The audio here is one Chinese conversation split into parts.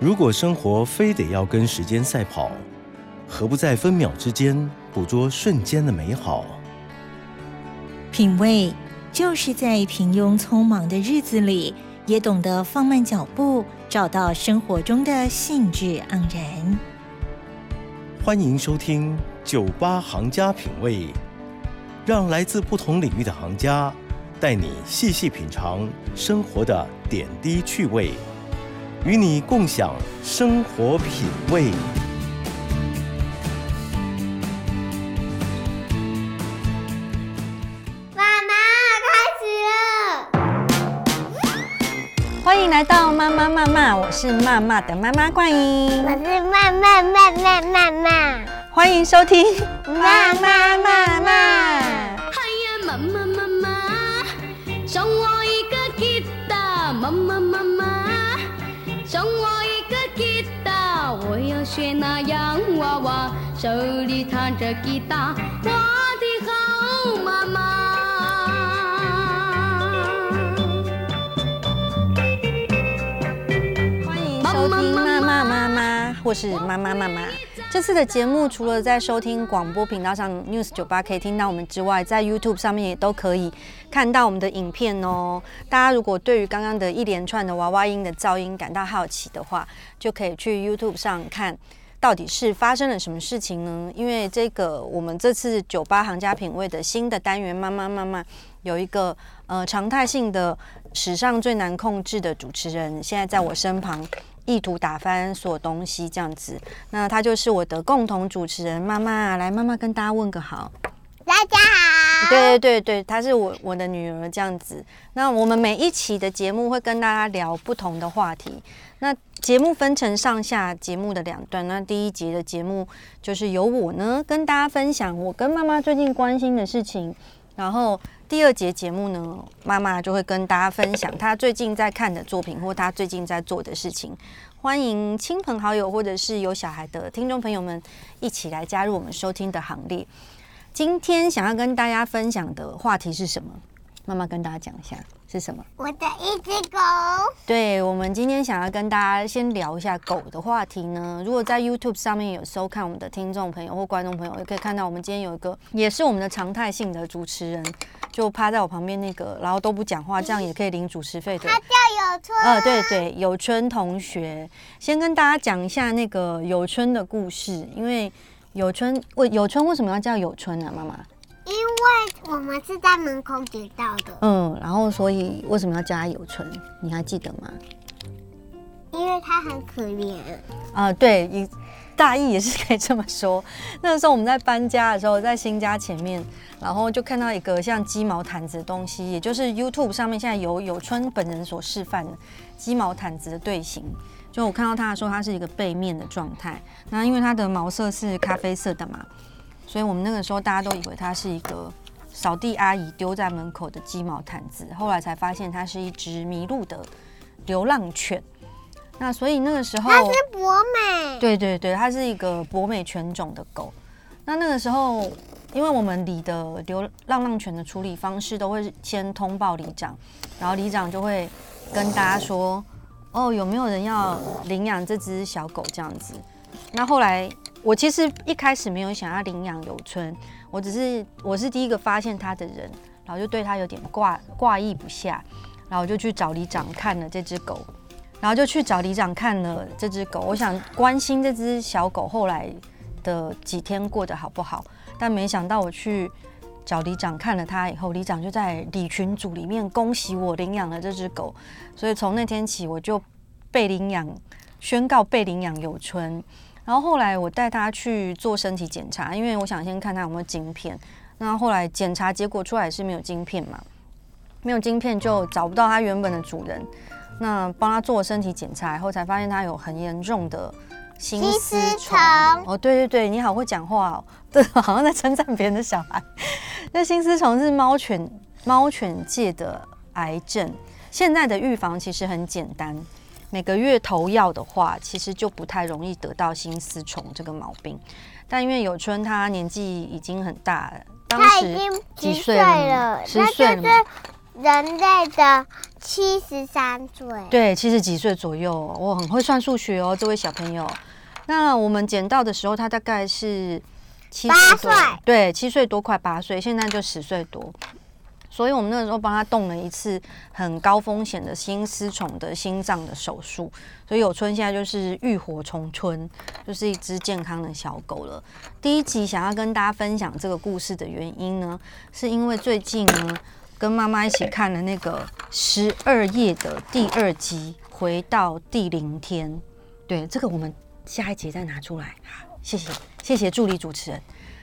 如果生活非得要跟时间赛跑，何不在分秒之间捕捉瞬间的美好？品味就是在平庸匆忙的日子里，也懂得放慢脚步，找到生活中的兴致盎然。欢迎收听《酒吧行家品味》，让来自不同领域的行家带你细细品尝生活的点滴趣味。与你共享生活品味。妈妈，开始了！欢迎来到妈妈妈妈，我是妈妈的妈妈冠英，我是妈妈妈妈妈妈，欢迎收听妈妈妈妈。嗨呀，妈妈妈妈，送我一个吉他，妈妈妈学那洋娃娃，手里弹着吉他，我的好妈妈。欢迎收听妈妈妈妈，或是妈妈妈妈。这次的节目除了在收听广播频道上 News 九八可以听到我们之外，在 YouTube 上面也都可以看到我们的影片哦。大家如果对于刚刚的一连串的娃娃音的噪音感到好奇的话，就可以去 YouTube 上看，到底是发生了什么事情呢？因为这个我们这次酒吧行家品味的新的单元，妈妈骂骂有一个呃常态性的史上最难控制的主持人，现在在我身旁。意图打翻所有东西，这样子，那他就是我的共同主持人妈妈。来，妈妈跟大家问个好。大家好。对对对对，她是我我的女儿，这样子。那我们每一期的节目会跟大家聊不同的话题。那节目分成上下节目的两段。那第一节的节目就是由我呢跟大家分享我跟妈妈最近关心的事情，然后。第二节节目呢，妈妈就会跟大家分享她最近在看的作品，或她最近在做的事情。欢迎亲朋好友或者是有小孩的听众朋友们一起来加入我们收听的行列。今天想要跟大家分享的话题是什么？妈妈跟大家讲一下是什么？我的一只狗。对，我们今天想要跟大家先聊一下狗的话题呢。如果在 YouTube 上面有收看我们的听众朋友或观众朋友，也可以看到我们今天有一个也是我们的常态性的主持人，就趴在我旁边那个，然后都不讲话，这样也可以领主持费的。他叫有春。呃，对对，有春同学，先跟大家讲一下那个有春的故事，因为有春为有春为什么要叫有春呢？妈妈？因为我们是在门口捡到的。嗯，然后所以为什么要叫它有春？你还记得吗？因为它很可怜。啊、呃，对，一大意也是可以这么说。那个时候我们在搬家的时候，在新家前面，然后就看到一个像鸡毛毯子的东西，也就是 YouTube 上面现在有有春本人所示范的鸡毛毯子的队形。就我看到他的时候，它是一个背面的状态。那因为它的毛色是咖啡色的嘛。所以我们那个时候大家都以为它是一个扫地阿姨丢在门口的鸡毛毯子，后来才发现它是一只迷路的流浪犬。那所以那个时候它是博美，对对对，它是一个博美犬种的狗。那那个时候，因为我们里的流浪浪犬的处理方式都会先通报里长，然后里长就会跟大家说，哦，有没有人要领养这只小狗这样子。那后来。我其实一开始没有想要领养有春，我只是我是第一个发现他的人，然后就对他有点挂挂意不下，然后就去找里长看了这只狗，然后就去找里长看了这只狗，我想关心这只小狗后来的几天过得好不好，但没想到我去找里长看了他以后，里长就在里群组里面恭喜我领养了这只狗，所以从那天起我就被领养，宣告被领养有春。然后后来我带他去做身体检查，因为我想先看他有没有晶片。那后来检查结果出来是没有晶片嘛，没有晶片就找不到他原本的主人。那帮他做身体检查以后，才发现他有很严重的心丝虫。哦，对对对，你好会讲话哦，对，好像在称赞别人的小孩。那心丝虫是猫犬猫犬界的癌症，现在的预防其实很简单。每个月投药的话，其实就不太容易得到心丝虫这个毛病。但因为有春他年纪已经很大了，当时几岁了？十岁了。人类的七十三岁，对，七十几岁左右。我很会算数学哦，这位小朋友。那我们捡到的时候，他大概是七岁多，对，七岁多快八岁，现在就十岁多。所以我们那个时候帮他动了一次很高风险的心丝虫的心脏的手术。所以有春现在就是浴火重春，就是一只健康的小狗了。第一集想要跟大家分享这个故事的原因呢，是因为最近呢。跟妈妈一起看了那个十二夜的第二集，回到第零天。对，这个我们下一集再拿出来。谢谢，谢谢助理主持人。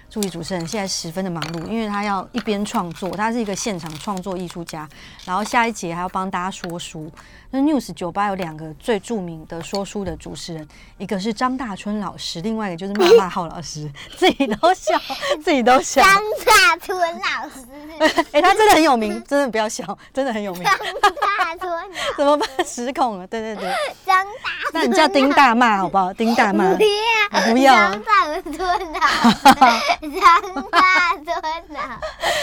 助理主持人现在十分的忙碌，因为他要一边创作，他是一个现场创作艺术家，然后下一节还要帮大家说书。那 News 酒吧有两个最著名的说书的主持人，一个是张大春老师，另外一个就是骂骂浩老师，自己都笑，自己都笑。张大春老师，哎、欸，他真的很有名，真的不要笑，真的很有名。张大春，怎么办？失控了，对对对。张大，那你叫丁大骂好不好？丁大骂，不要，不要。张大春老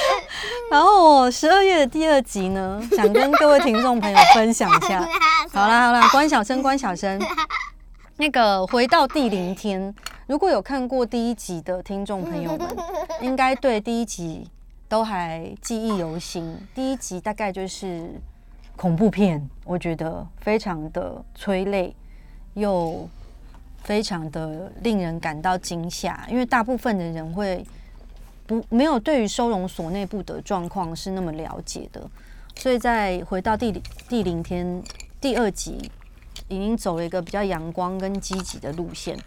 然后我十二月的第二集呢，想跟各位听众朋友分享一下。好啦好啦，关小声关小声。那个回到第零天，如果有看过第一集的听众朋友们，应该对第一集都还记忆犹新。第一集大概就是恐怖片，我觉得非常的催泪又。非常的令人感到惊吓，因为大部分的人会不没有对于收容所内部的状况是那么了解的，所以在回到第第零天第二集，已经走了一个比较阳光跟积极的路线。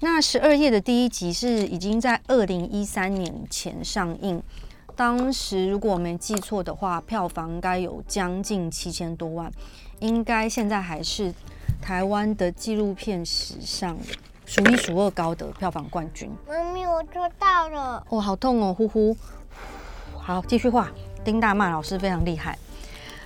那十二夜的第一集是已经在二零一三年前上映，当时如果我没记错的话，票房应该有将近七千多万，应该现在还是。台湾的纪录片史上数一数二高的票房冠军。妈咪，我做到了。哦，好痛哦，呼呼。好，继续画。丁大骂老师非常厉害。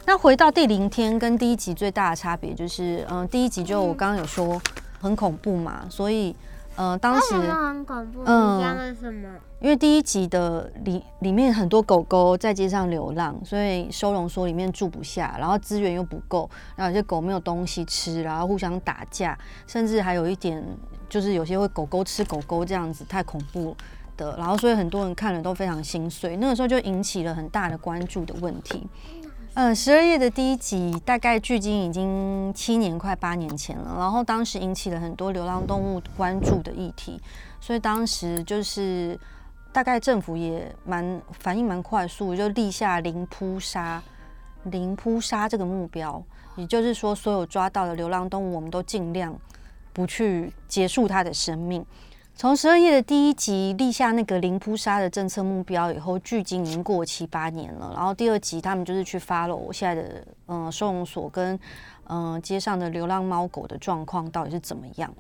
那回到第零天，跟第一集最大的差别就是，嗯、呃，第一集就我刚刚有说很恐怖嘛，所以。呃，当时很恐怖，嗯，为什么？因为第一集的里里面很多狗狗在街上流浪，所以收容所里面住不下，然后资源又不够，然后有些狗没有东西吃，然后互相打架，甚至还有一点就是有些会狗狗吃狗狗这样子，太恐怖的，然后所以很多人看了都非常心碎，那个时候就引起了很大的关注的问题。嗯，嗯十二夜的第一集大概距今已经七年快八年前了，然后当时引起了很多流浪动物关注的议题，所以当时就是大概政府也蛮反应蛮快速，就立下零扑杀、零扑杀这个目标，也就是说所有抓到的流浪动物，我们都尽量不去结束它的生命。从十二夜的第一集立下那个零扑杀的政策目标以后，距今已经过七八年了。然后第二集他们就是去 follow 现在的嗯收容所跟嗯街上的流浪猫狗的状况到底是怎么样。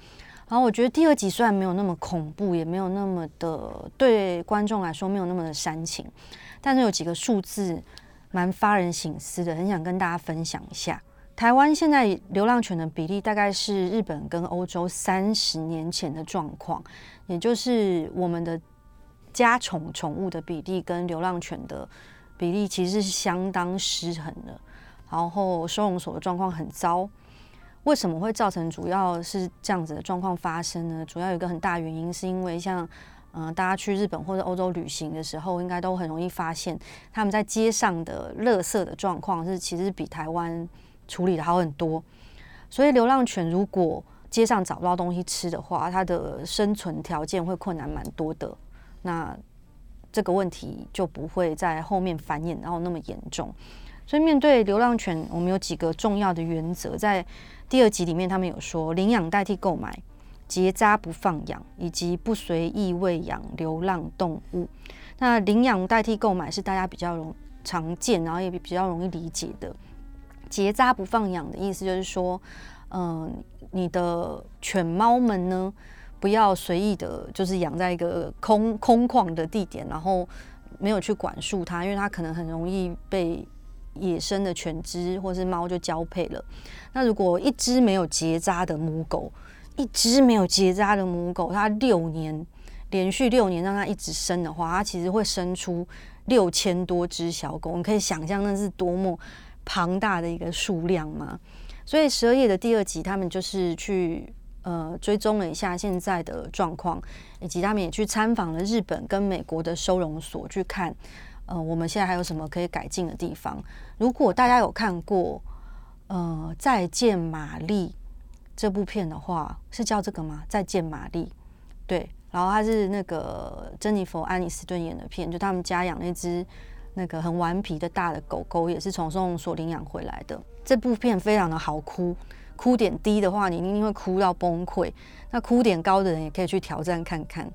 然后我觉得第二集虽然没有那么恐怖，也没有那么的对观众来说没有那么的煽情，但是有几个数字蛮发人省思的，很想跟大家分享一下。台湾现在流浪犬的比例大概是日本跟欧洲三十年前的状况，也就是我们的家宠宠物的比例跟流浪犬的比例其实是相当失衡的。然后收容所的状况很糟，为什么会造成主要是这样子的状况发生呢？主要有一个很大原因是因为像嗯、呃、大家去日本或者欧洲旅行的时候，应该都很容易发现他们在街上的垃圾的状况是其实比台湾。处理的好很多，所以流浪犬如果街上找不到东西吃的话，它的生存条件会困难蛮多的。那这个问题就不会在后面繁衍，然后那么严重。所以面对流浪犬，我们有几个重要的原则，在第二集里面他们有说：领养代替购买，结扎不放养，以及不随意喂养流浪动物。那领养代替购买是大家比较容常见，然后也比较容易理解的。结扎不放养的意思就是说，嗯、你的犬猫们呢，不要随意的，就是养在一个空空旷的地点，然后没有去管束它，因为它可能很容易被野生的犬只或是猫就交配了。那如果一只没有结扎的母狗，一只没有结扎的母狗，它六年连续六年让它一直生的话，它其实会生出六千多只小狗，你可以想象那是多么庞大的一个数量吗？所以十二夜的第二集，他们就是去呃追踪了一下现在的状况，以及他们也去参访了日本跟美国的收容所，去看呃我们现在还有什么可以改进的地方。如果大家有看过呃《再见玛丽》这部片的话，是叫这个吗？《再见玛丽》对。然后他是那个珍妮佛·安妮斯顿演的片，就他们家养那只那个很顽皮的大的狗狗，也是从收容所领养回来的。这部片非常的好哭，哭点低的话，你一定会哭到崩溃；那哭点高的人也可以去挑战看看。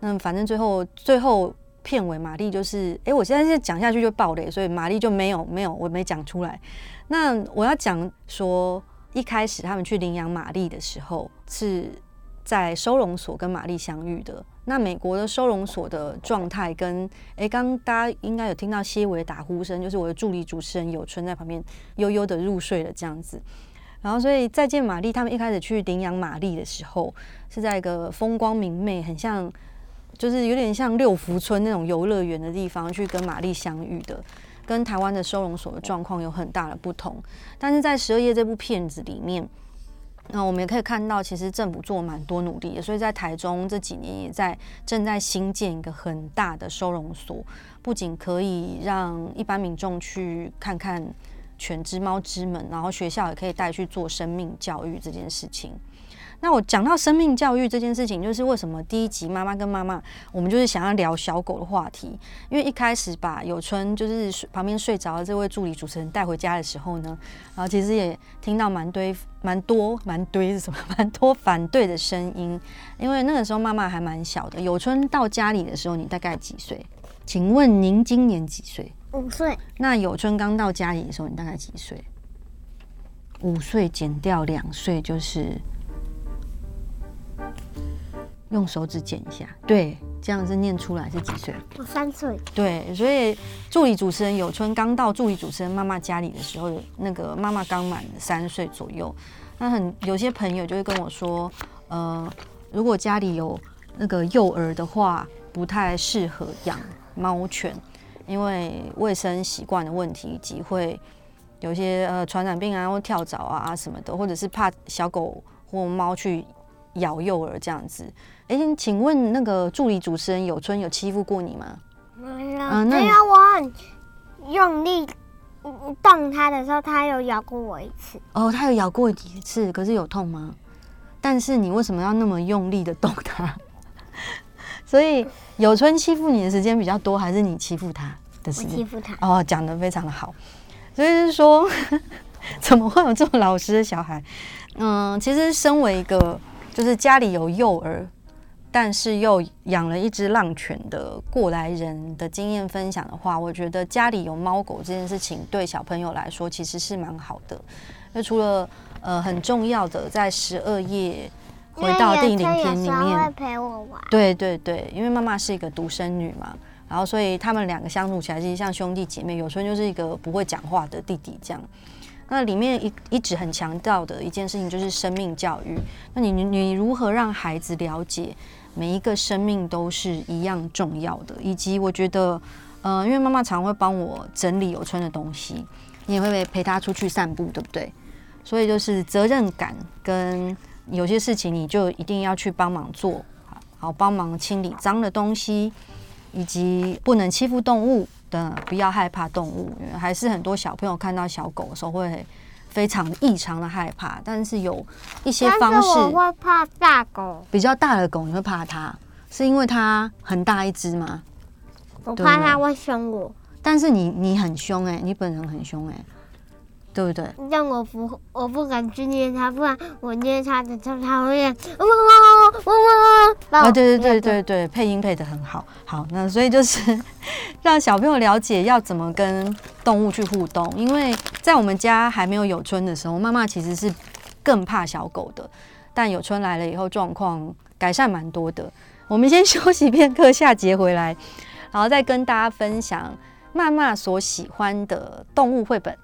那反正最后最后片尾，玛丽就是，哎，我现在是讲下去就爆雷，所以玛丽就没有没有，我没讲出来。那我要讲说，一开始他们去领养玛丽的时候是。在收容所跟玛丽相遇的。那美国的收容所的状态跟诶，刚刚大家应该有听到些微打呼声，就是我的助理主持人有春在旁边悠悠的入睡了这样子。然后，所以再见玛丽他们一开始去领养玛丽的时候，是在一个风光明媚、很像就是有点像六福村那种游乐园的地方去跟玛丽相遇的，跟台湾的收容所的状况有很大的不同。但是在十二夜这部片子里面。那我们也可以看到，其实政府做蛮多努力的，所以在台中这几年也在正在新建一个很大的收容所，不仅可以让一般民众去看看犬只猫之门，然后学校也可以带去做生命教育这件事情。那我讲到生命教育这件事情，就是为什么第一集妈妈跟妈妈，我们就是想要聊小狗的话题，因为一开始把有春就是旁边睡着的这位助理主持人带回家的时候呢，然后其实也听到蛮堆、蛮多、蛮堆是什么，蛮多反对的声音，因为那个时候妈妈还蛮小的。有春到家里的时候，你大概几岁？请问您今年几岁？五岁。那有春刚到家里的时候，你大概几岁？五岁减掉两岁就是。用手指剪一下，对，这样子念出来是几岁？我三岁。对，所以助理主持人有春刚到助理主持人妈妈家里的时候，那个妈妈刚满三岁左右。那很有些朋友就会跟我说，呃，如果家里有那个幼儿的话，不太适合养猫犬，因为卫生习惯的问题，以及会有些呃传染病啊，或跳蚤啊什么的，或者是怕小狗或猫去。咬幼儿这样子，哎、欸，请问那个助理主持人有春有欺负过你吗？没有，嗯、那因为我很用力动他的时候，他有咬过我一次。哦，他有咬过一次，可是有痛吗？但是你为什么要那么用力的动他？所以有春欺负你的时间比较多，还是你欺负他的时间？欺负他。哦，讲的非常的好。所以是说，怎么会有这么老实的小孩？嗯，其实身为一个。就是家里有幼儿，但是又养了一只浪犬的过来人的经验分享的话，我觉得家里有猫狗这件事情对小朋友来说其实是蛮好的。那除了呃很重要的，在十二夜回到第零天里面陪我玩。对对对，因为妈妈是一个独生女嘛，然后所以他们两个相处起来其实像兄弟姐妹。有时候就是一个不会讲话的弟弟这样。那里面一一直很强调的一件事情就是生命教育。那你你如何让孩子了解每一个生命都是一样重要的？以及我觉得，呃，因为妈妈常会帮我整理有穿的东西，你也会陪他出去散步，对不对？所以就是责任感跟有些事情你就一定要去帮忙做，好，帮忙清理脏的东西，以及不能欺负动物。的不要害怕动物，还是很多小朋友看到小狗的时候会非常异常的害怕。但是有一些方式，我会怕大狗，比较大的狗你会怕它，是因为它很大一只吗？我怕它会凶我。但是你你很凶哎、欸，你本人很凶哎、欸。对不对？但我不，我不敢去捏它，不然我捏它的时候，它会汪汪汪汪汪汪。啊，对对对对对，配音配得很好。好，那所以就是 让小朋友了解要怎么跟动物去互动。因为在我们家还没有有春的时候，妈妈其实是更怕小狗的。但有春来了以后，状况改善蛮多的。我们先休息片刻，下节回来，然后再跟大家分享妈妈所喜欢的动物绘本。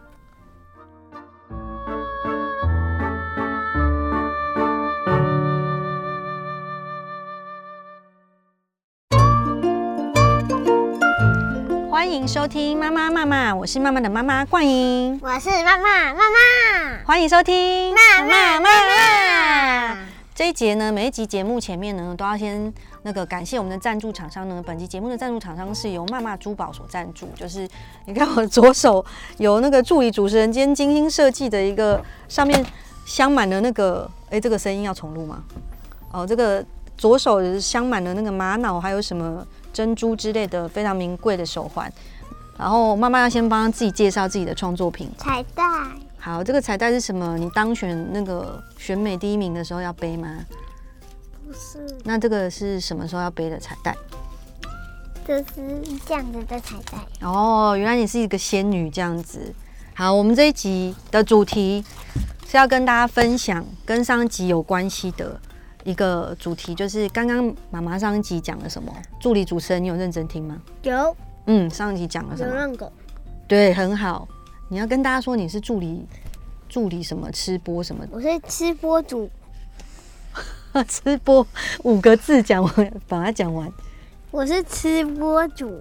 欢迎收听妈妈妈妈，我是妈妈的妈妈冠莹，我是妈妈妈妈，欢迎收听妈妈妈妈。这一节呢，每一集节目前面呢，都要先那个感谢我们的赞助厂商呢。本集节目的赞助厂商是由妈妈珠宝所赞助，就是你看我左手有那个助理主持人兼精心设计的一个，上面镶满了那个，哎，这个声音要重录吗？哦，这个左手镶满了那个玛瑙，还有什么珍珠之类的非常名贵的手环。然后妈妈要先帮自己介绍自己的创作品，彩带。好，这个彩带是什么？你当选那个选美第一名的时候要背吗？不是。那这个是什么时候要背的彩带？这是这样子的彩带。哦，原来你是一个仙女这样子。好，我们这一集的主题是要跟大家分享跟上一集有关系的一个主题，就是刚刚妈妈上一集讲了什么？助理主持人，你有认真听吗？有。嗯，上一集讲了什么？流浪狗。对，很好。你要跟大家说你是助理，助理什么吃播什么的？我是吃播主，吃播五个字讲完，把它讲完。我是吃播主，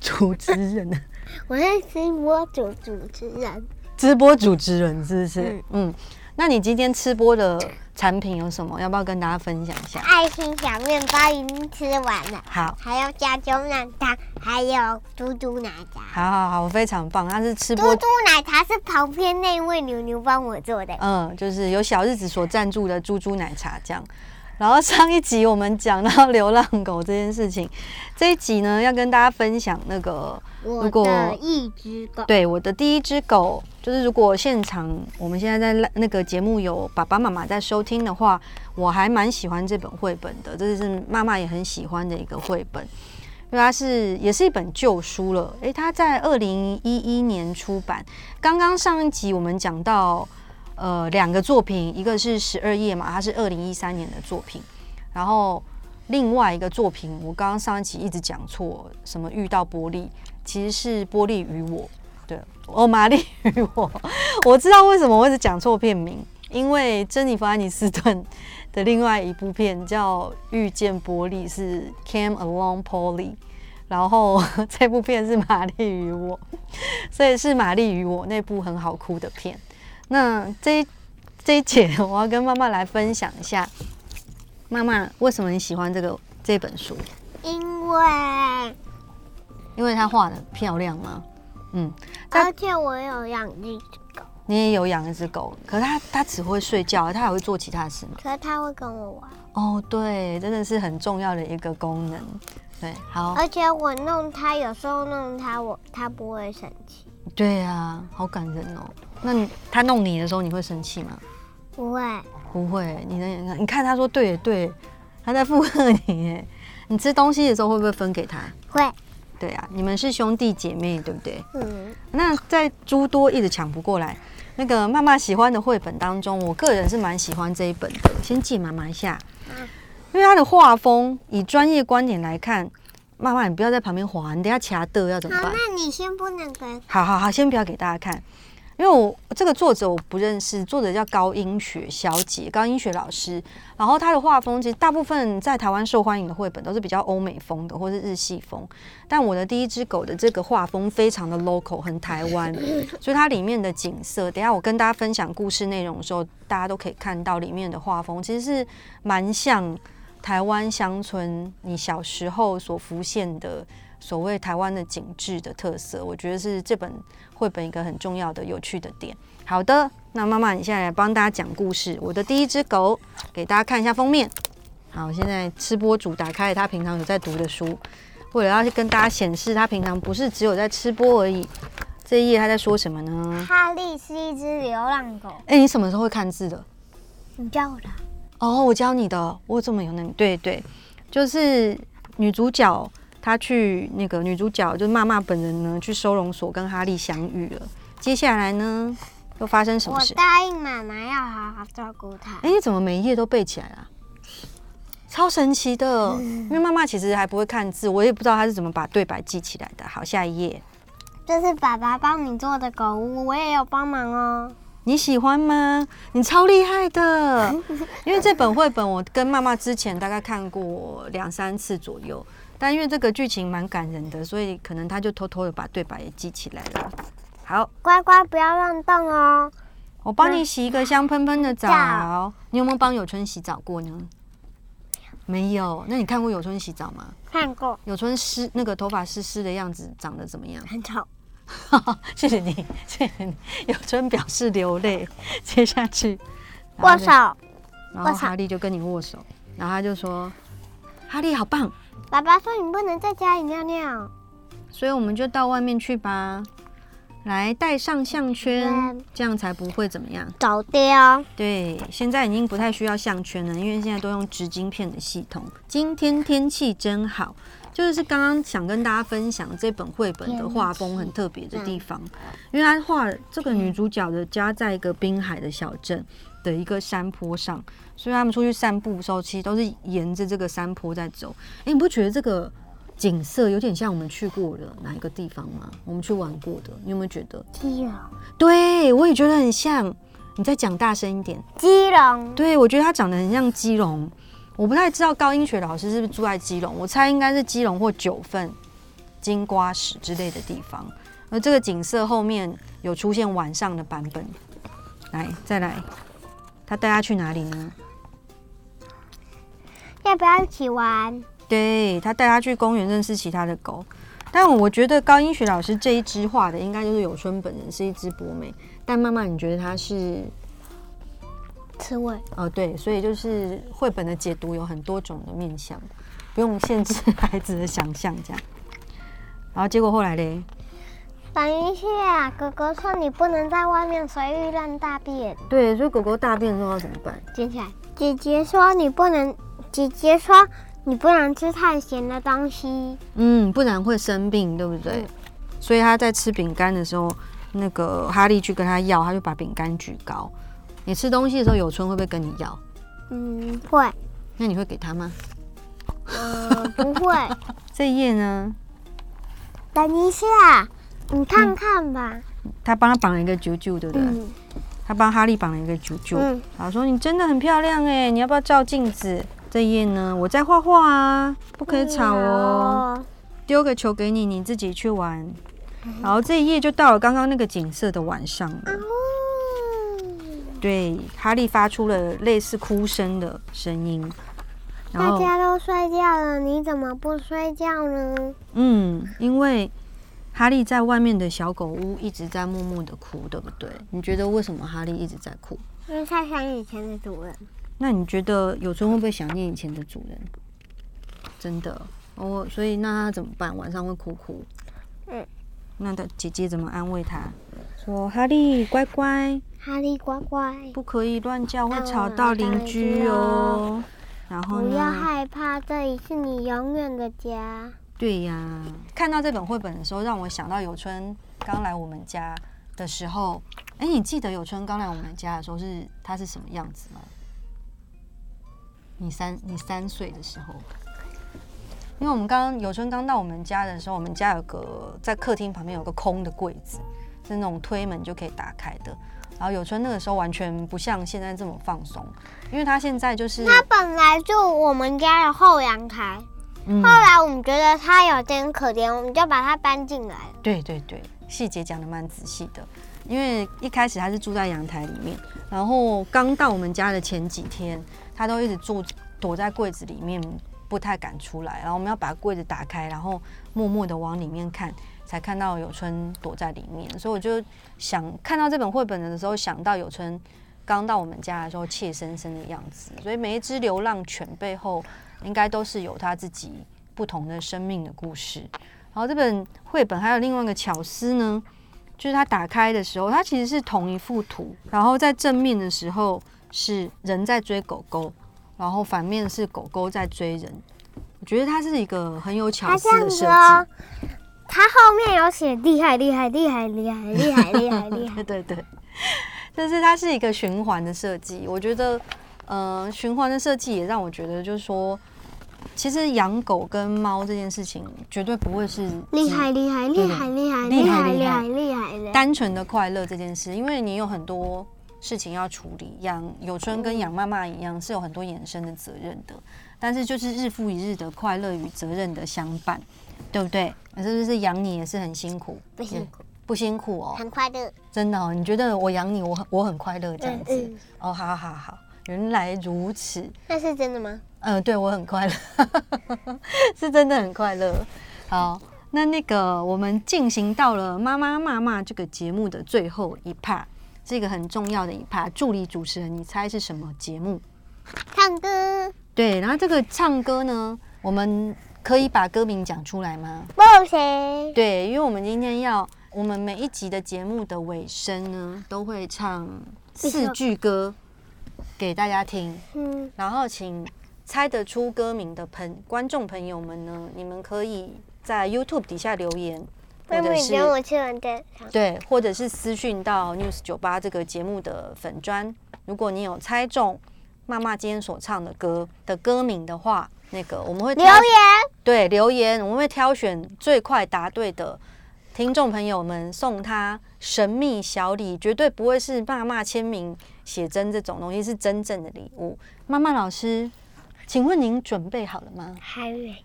主持人呢？我是吃播主主持人，吃播主持人是不是？嗯，嗯，那你今天吃播的？产品有什么？要不要跟大家分享一下？爱心小面包已经吃完了，好，还有加州奶茶，还有嘟嘟奶茶。好好好，非常棒。它是吃播嘟嘟奶茶是旁边那位牛牛帮我做的，嗯，就是有小日子所赞助的猪猪奶茶这样。然后上一集我们讲到流浪狗这件事情，这一集呢要跟大家分享那个，如果我的一只狗，对，我的第一只狗，就是如果现场我们现在在那个节目有爸爸妈妈在收听的话，我还蛮喜欢这本绘本的，这是妈妈也很喜欢的一个绘本，因为它是也是一本旧书了，诶，它在二零一一年出版。刚刚上一集我们讲到。呃，两个作品，一个是十二夜嘛，它是二零一三年的作品，然后另外一个作品，我刚刚上一期一直讲错，什么遇到波莉，其实是波莉与我，对，哦，玛丽与我，我知道为什么我一直讲错片名，因为珍妮弗·安妮斯顿的另外一部片叫《遇见波莉》，是 Came Along Polly，然后 这部片是玛丽与我，所以是玛丽与我那部很好哭的片。那这一这一节，我要跟妈妈来分享一下，妈妈为什么你喜欢这个这本书？因为因为它画的漂亮吗？嗯，而且我有养一只狗。你也有养一只狗，可是它它只会睡觉，它还会做其他事吗？可是它会跟我玩。哦，对，真的是很重要的一个功能。对，好。而且我弄它，有时候弄它，我它不会生气。对啊，好感人哦。那你他弄你的时候，你会生气吗？不会，不会。你的你看，他说对对，他在附和你耶。你吃东西的时候会不会分给他？会。对啊，你们是兄弟姐妹，对不对？嗯。那在诸多一直抢不过来，那个妈妈喜欢的绘本当中，我个人是蛮喜欢这一本的。先借妈妈一下，因为他的画风，以专业观点来看，妈妈你不要在旁边滑，你等下掐的要怎么办？好，那你先不能给。好好好，先不要给大家看。因为我这个作者我不认识，作者叫高英雪小姐，高英雪老师。然后她的画风其实大部分在台湾受欢迎的绘本都是比较欧美风的，或是日系风。但我的第一只狗的这个画风非常的 local，很台湾，所以它里面的景色，等下我跟大家分享故事内容的时候，大家都可以看到里面的画风其实是蛮像台湾乡村你小时候所浮现的。所谓台湾的景致的特色，我觉得是这本绘本一个很重要的、有趣的点。好的，那妈妈，你现在来帮大家讲故事。我的第一只狗，给大家看一下封面。好，现在吃播主打开了他平常有在读的书，为了要去跟大家显示他平常不是只有在吃播而已。这一页他在说什么呢？哈利是一只流浪狗。哎、欸，你什么时候会看字的？你教我的。哦，我教你的。我怎么有能力？对对，就是女主角。他去那个女主角，就是妈妈本人呢，去收容所跟哈利相遇了。接下来呢，又发生什么事？我答应妈妈要好好照顾他。哎、欸，你怎么每一页都背起来了？超神奇的！嗯、因为妈妈其实还不会看字，我也不知道她是怎么把对白记起来的。好，下一页。这是爸爸帮你做的狗屋，我也有帮忙哦。你喜欢吗？你超厉害的！因为这本绘本我跟妈妈之前大概看过两三次左右。但因为这个剧情蛮感人的，所以可能他就偷偷的把对白也记起来了。好，乖乖不要乱动哦。我帮你洗一个香喷喷的澡。嗯、你有没有帮有春洗澡过呢？没有。那你看过有春洗澡吗？看过。有春湿那个头发湿湿的样子，长得怎么样？很丑。谢谢你，谢谢你。有春表示流泪。接下去握手，然后哈利就跟你握手，然后他就说：“哈利好棒。”爸爸说：“你不能在家里尿尿。”所以我们就到外面去吧。来戴上项圈，嗯、这样才不会怎么样走掉。对，现在已经不太需要项圈了，因为现在都用植晶片的系统。今天天气真好，就是刚刚想跟大家分享这本绘本的画风很特别的地方，因为它画这个女主角的家在一个滨海的小镇的一个山坡上，所以他们出去散步的时候，其实都是沿着这个山坡在走。哎，你不觉得这个？景色有点像我们去过的哪一个地方吗？我们去玩过的，你有没有觉得？基隆。对，我也觉得很像。你再讲大声一点。基隆。对，我觉得它长得很像基隆。我不太知道高英雪老师是不是住在基隆，我猜应该是基隆或九份、金瓜石之类的地方。而这个景色后面有出现晚上的版本。来，再来，他带他去哪里呢？要不要一起玩？对，他带他去公园认识其他的狗，但我觉得高英雪老师这一支画的应该就是有春本人是一只博美，但妈妈你觉得他是刺猬？哦，对，所以就是绘本的解读有很多种的面向，不用限制孩子的想象这样。然后结果后来嘞，等一下，哥哥说你不能在外面随意乱大便。对，所以狗狗大便的时候要怎么办？捡起来。姐姐说你不能，姐姐说。你不能吃太咸的东西，嗯，不然会生病，对不对？嗯、所以他在吃饼干的时候，那个哈利去跟他要，他就把饼干举高。你吃东西的时候，有春会不会跟你要？嗯，会。那你会给他吗？呃，不会。这一页呢？等一下，你看看吧。嗯、他帮他绑了一个啾啾，对不对？嗯、他帮哈利绑了一个啾啾。嗯。他说：“你真的很漂亮哎，你要不要照镜子？”这一页呢，我在画画啊，不可以吵哦。丢个球给你，你自己去玩。然后这一页就到了刚刚那个景色的晚上了。对，哈利发出了类似哭声的声音。大家都睡觉了，你怎么不睡觉呢？嗯，因为哈利在外面的小狗屋一直在默默的哭，对不对？你觉得为什么哈利一直在哭？因为他想以前的主人。那你觉得有时候会不会想念以前的主人？真的哦，所以那他怎么办？晚上会哭哭。嗯，那他姐姐怎么安慰他？说哈利乖乖，哈利乖乖，不可以乱叫，会吵到邻居哦。然后不要害怕，这里是你永远的家。对呀，看到这本绘本的时候，让我想到有春刚来我们家的时候。哎，你记得有春刚来我们家的时候是他是什么样子吗？你三你三岁的时候，因为我们刚刚有春刚到我们家的时候，我们家有个在客厅旁边有个空的柜子，是那种推门就可以打开的。然后有春那个时候完全不像现在这么放松，因为他现在就是他本来就我们家的后阳台，嗯、后来我们觉得他有点可怜，我们就把他搬进来。对对对，细节讲的蛮仔细的，因为一开始他是住在阳台里面，然后刚到我们家的前几天。他都一直住躲在柜子里面，不太敢出来。然后我们要把柜子打开，然后默默的往里面看，才看到有春躲在里面。所以我就想看到这本绘本的时候，想到有春刚到我们家的时候怯生生的样子。所以每一只流浪犬背后，应该都是有他自己不同的生命的故事。然后这本绘本还有另外一个巧思呢，就是它打开的时候，它其实是同一幅图，然后在正面的时候。是人在追狗狗，然后反面是狗狗在追人。我觉得它是一个很有巧思的设计。它后面有写厉害厉害厉害厉害厉害厉害厉害。对 对，就是它是一个循环的设计。我觉得，呃，循环的设计也让我觉得，就是说，其实养狗跟猫这件事情，绝对不会是厉害、厉害、厉害、厉害、厉害、厉害、厉害。单纯的快乐这件事，因为你有很多事情要处理，养有春跟养妈妈一样，是有很多衍生的责任的。但是就是日复一日的快乐与责任的相伴，对不对？是不是养你也是很辛苦？不辛苦，不辛苦哦。很快乐，真的哦。你觉得我养你，我很我很快乐这样子哦。好好好好。原来如此。那是真的吗？嗯、呃，对我很快乐，是真的很快乐。好，那那个我们进行到了妈妈骂骂这个节目的最后一 part，这个很重要的一 part。助理主持人，你猜是什么节目？唱歌。对，然后这个唱歌呢，我们可以把歌名讲出来吗？不行。对，因为我们今天要，我们每一集的节目的尾声呢，都会唱四句歌给大家听。嗯，然后请猜得出歌名的朋观众朋友们呢，你们可以在 YouTube 底下留言，或者是我吃完的对，或者是私讯到 News 酒吧这个节目的粉砖，如果你有猜中。妈妈今天所唱的歌的歌名的话，那个我们会留言，对，留言，我们会挑选最快答对的听众朋友们，送他神秘小礼，绝对不会是爸妈签名写真这种东西，是真正的礼物。妈妈老师，请问您准备好了吗？还没。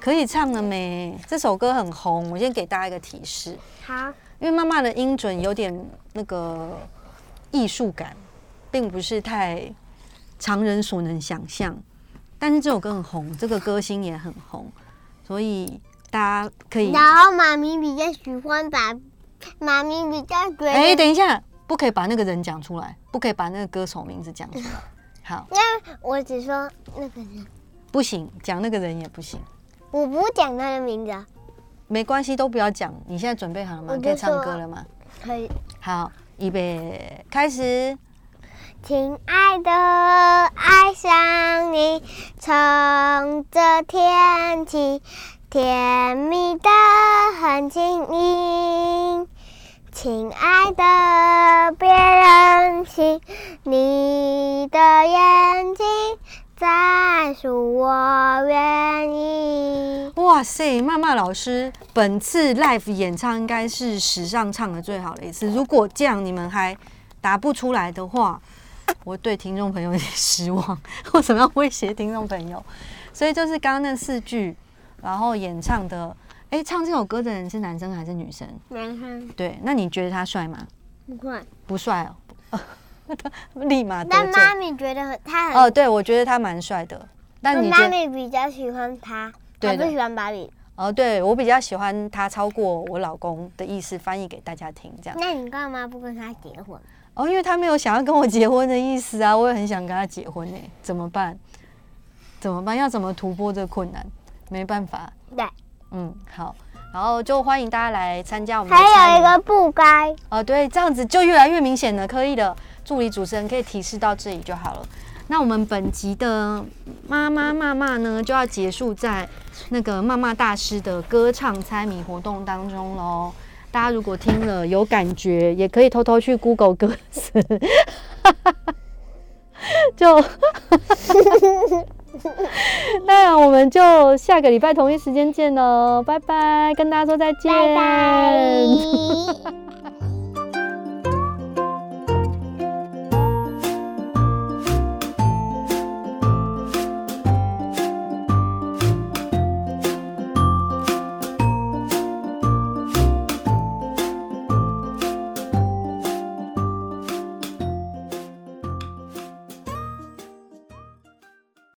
可以唱了没？这首歌很红，我先给大家一个提示。好。因为妈妈的音准有点那个艺术感，并不是太。常人所能想象，但是这首歌很红，这个歌星也很红，所以大家可以。然后妈咪比较喜欢把，妈咪比较觉得。哎，等一下，不可以把那个人讲出来，不可以把那个歌手名字讲出来。好，那我只说那个人。不行，讲那个人也不行。我不讲他的名字啊。没关系，都不要讲。你现在准备好了吗？可以唱歌了吗？可以。好，预备，开始。亲爱的，爱上你，从这天起，甜蜜的很轻盈。亲爱的，别任性，你的眼睛在说我愿意。哇塞，骂骂老师，本次 live 演唱应该是史上唱的最好的一次。如果这样你们还答不出来的话，我对听众朋友有点失望，为什么要威胁听众朋友？所以就是刚刚那四句，然后演唱的，哎、欸，唱这首歌的人是男生还是女生？男生。对，那你觉得他帅吗？不帅。不帅哦，立马。但妈咪觉得他很哦，对，我觉得他蛮帅的。但你妈咪比较喜欢他，对，不喜欢芭比。哦，对，我比较喜欢他，超过我老公的意思，翻译给大家听，这样。那你干嘛不跟他结婚？哦，因为他没有想要跟我结婚的意思啊，我也很想跟他结婚呢，怎么办？怎么办？要怎么突破这个困难？没办法。对，嗯，好，然后就欢迎大家来参加我们。还有一个不该。哦，对，这样子就越来越明显了，可以的。助理主持人可以提示到这里就好了。那我们本集的妈妈骂骂呢，就要结束在那个骂骂大师的歌唱猜谜活动当中喽。大家如果听了有感觉，也可以偷偷去 Google 歌词，就，那我们就下个礼拜同一时间见喽，拜拜，跟大家说再见。拜拜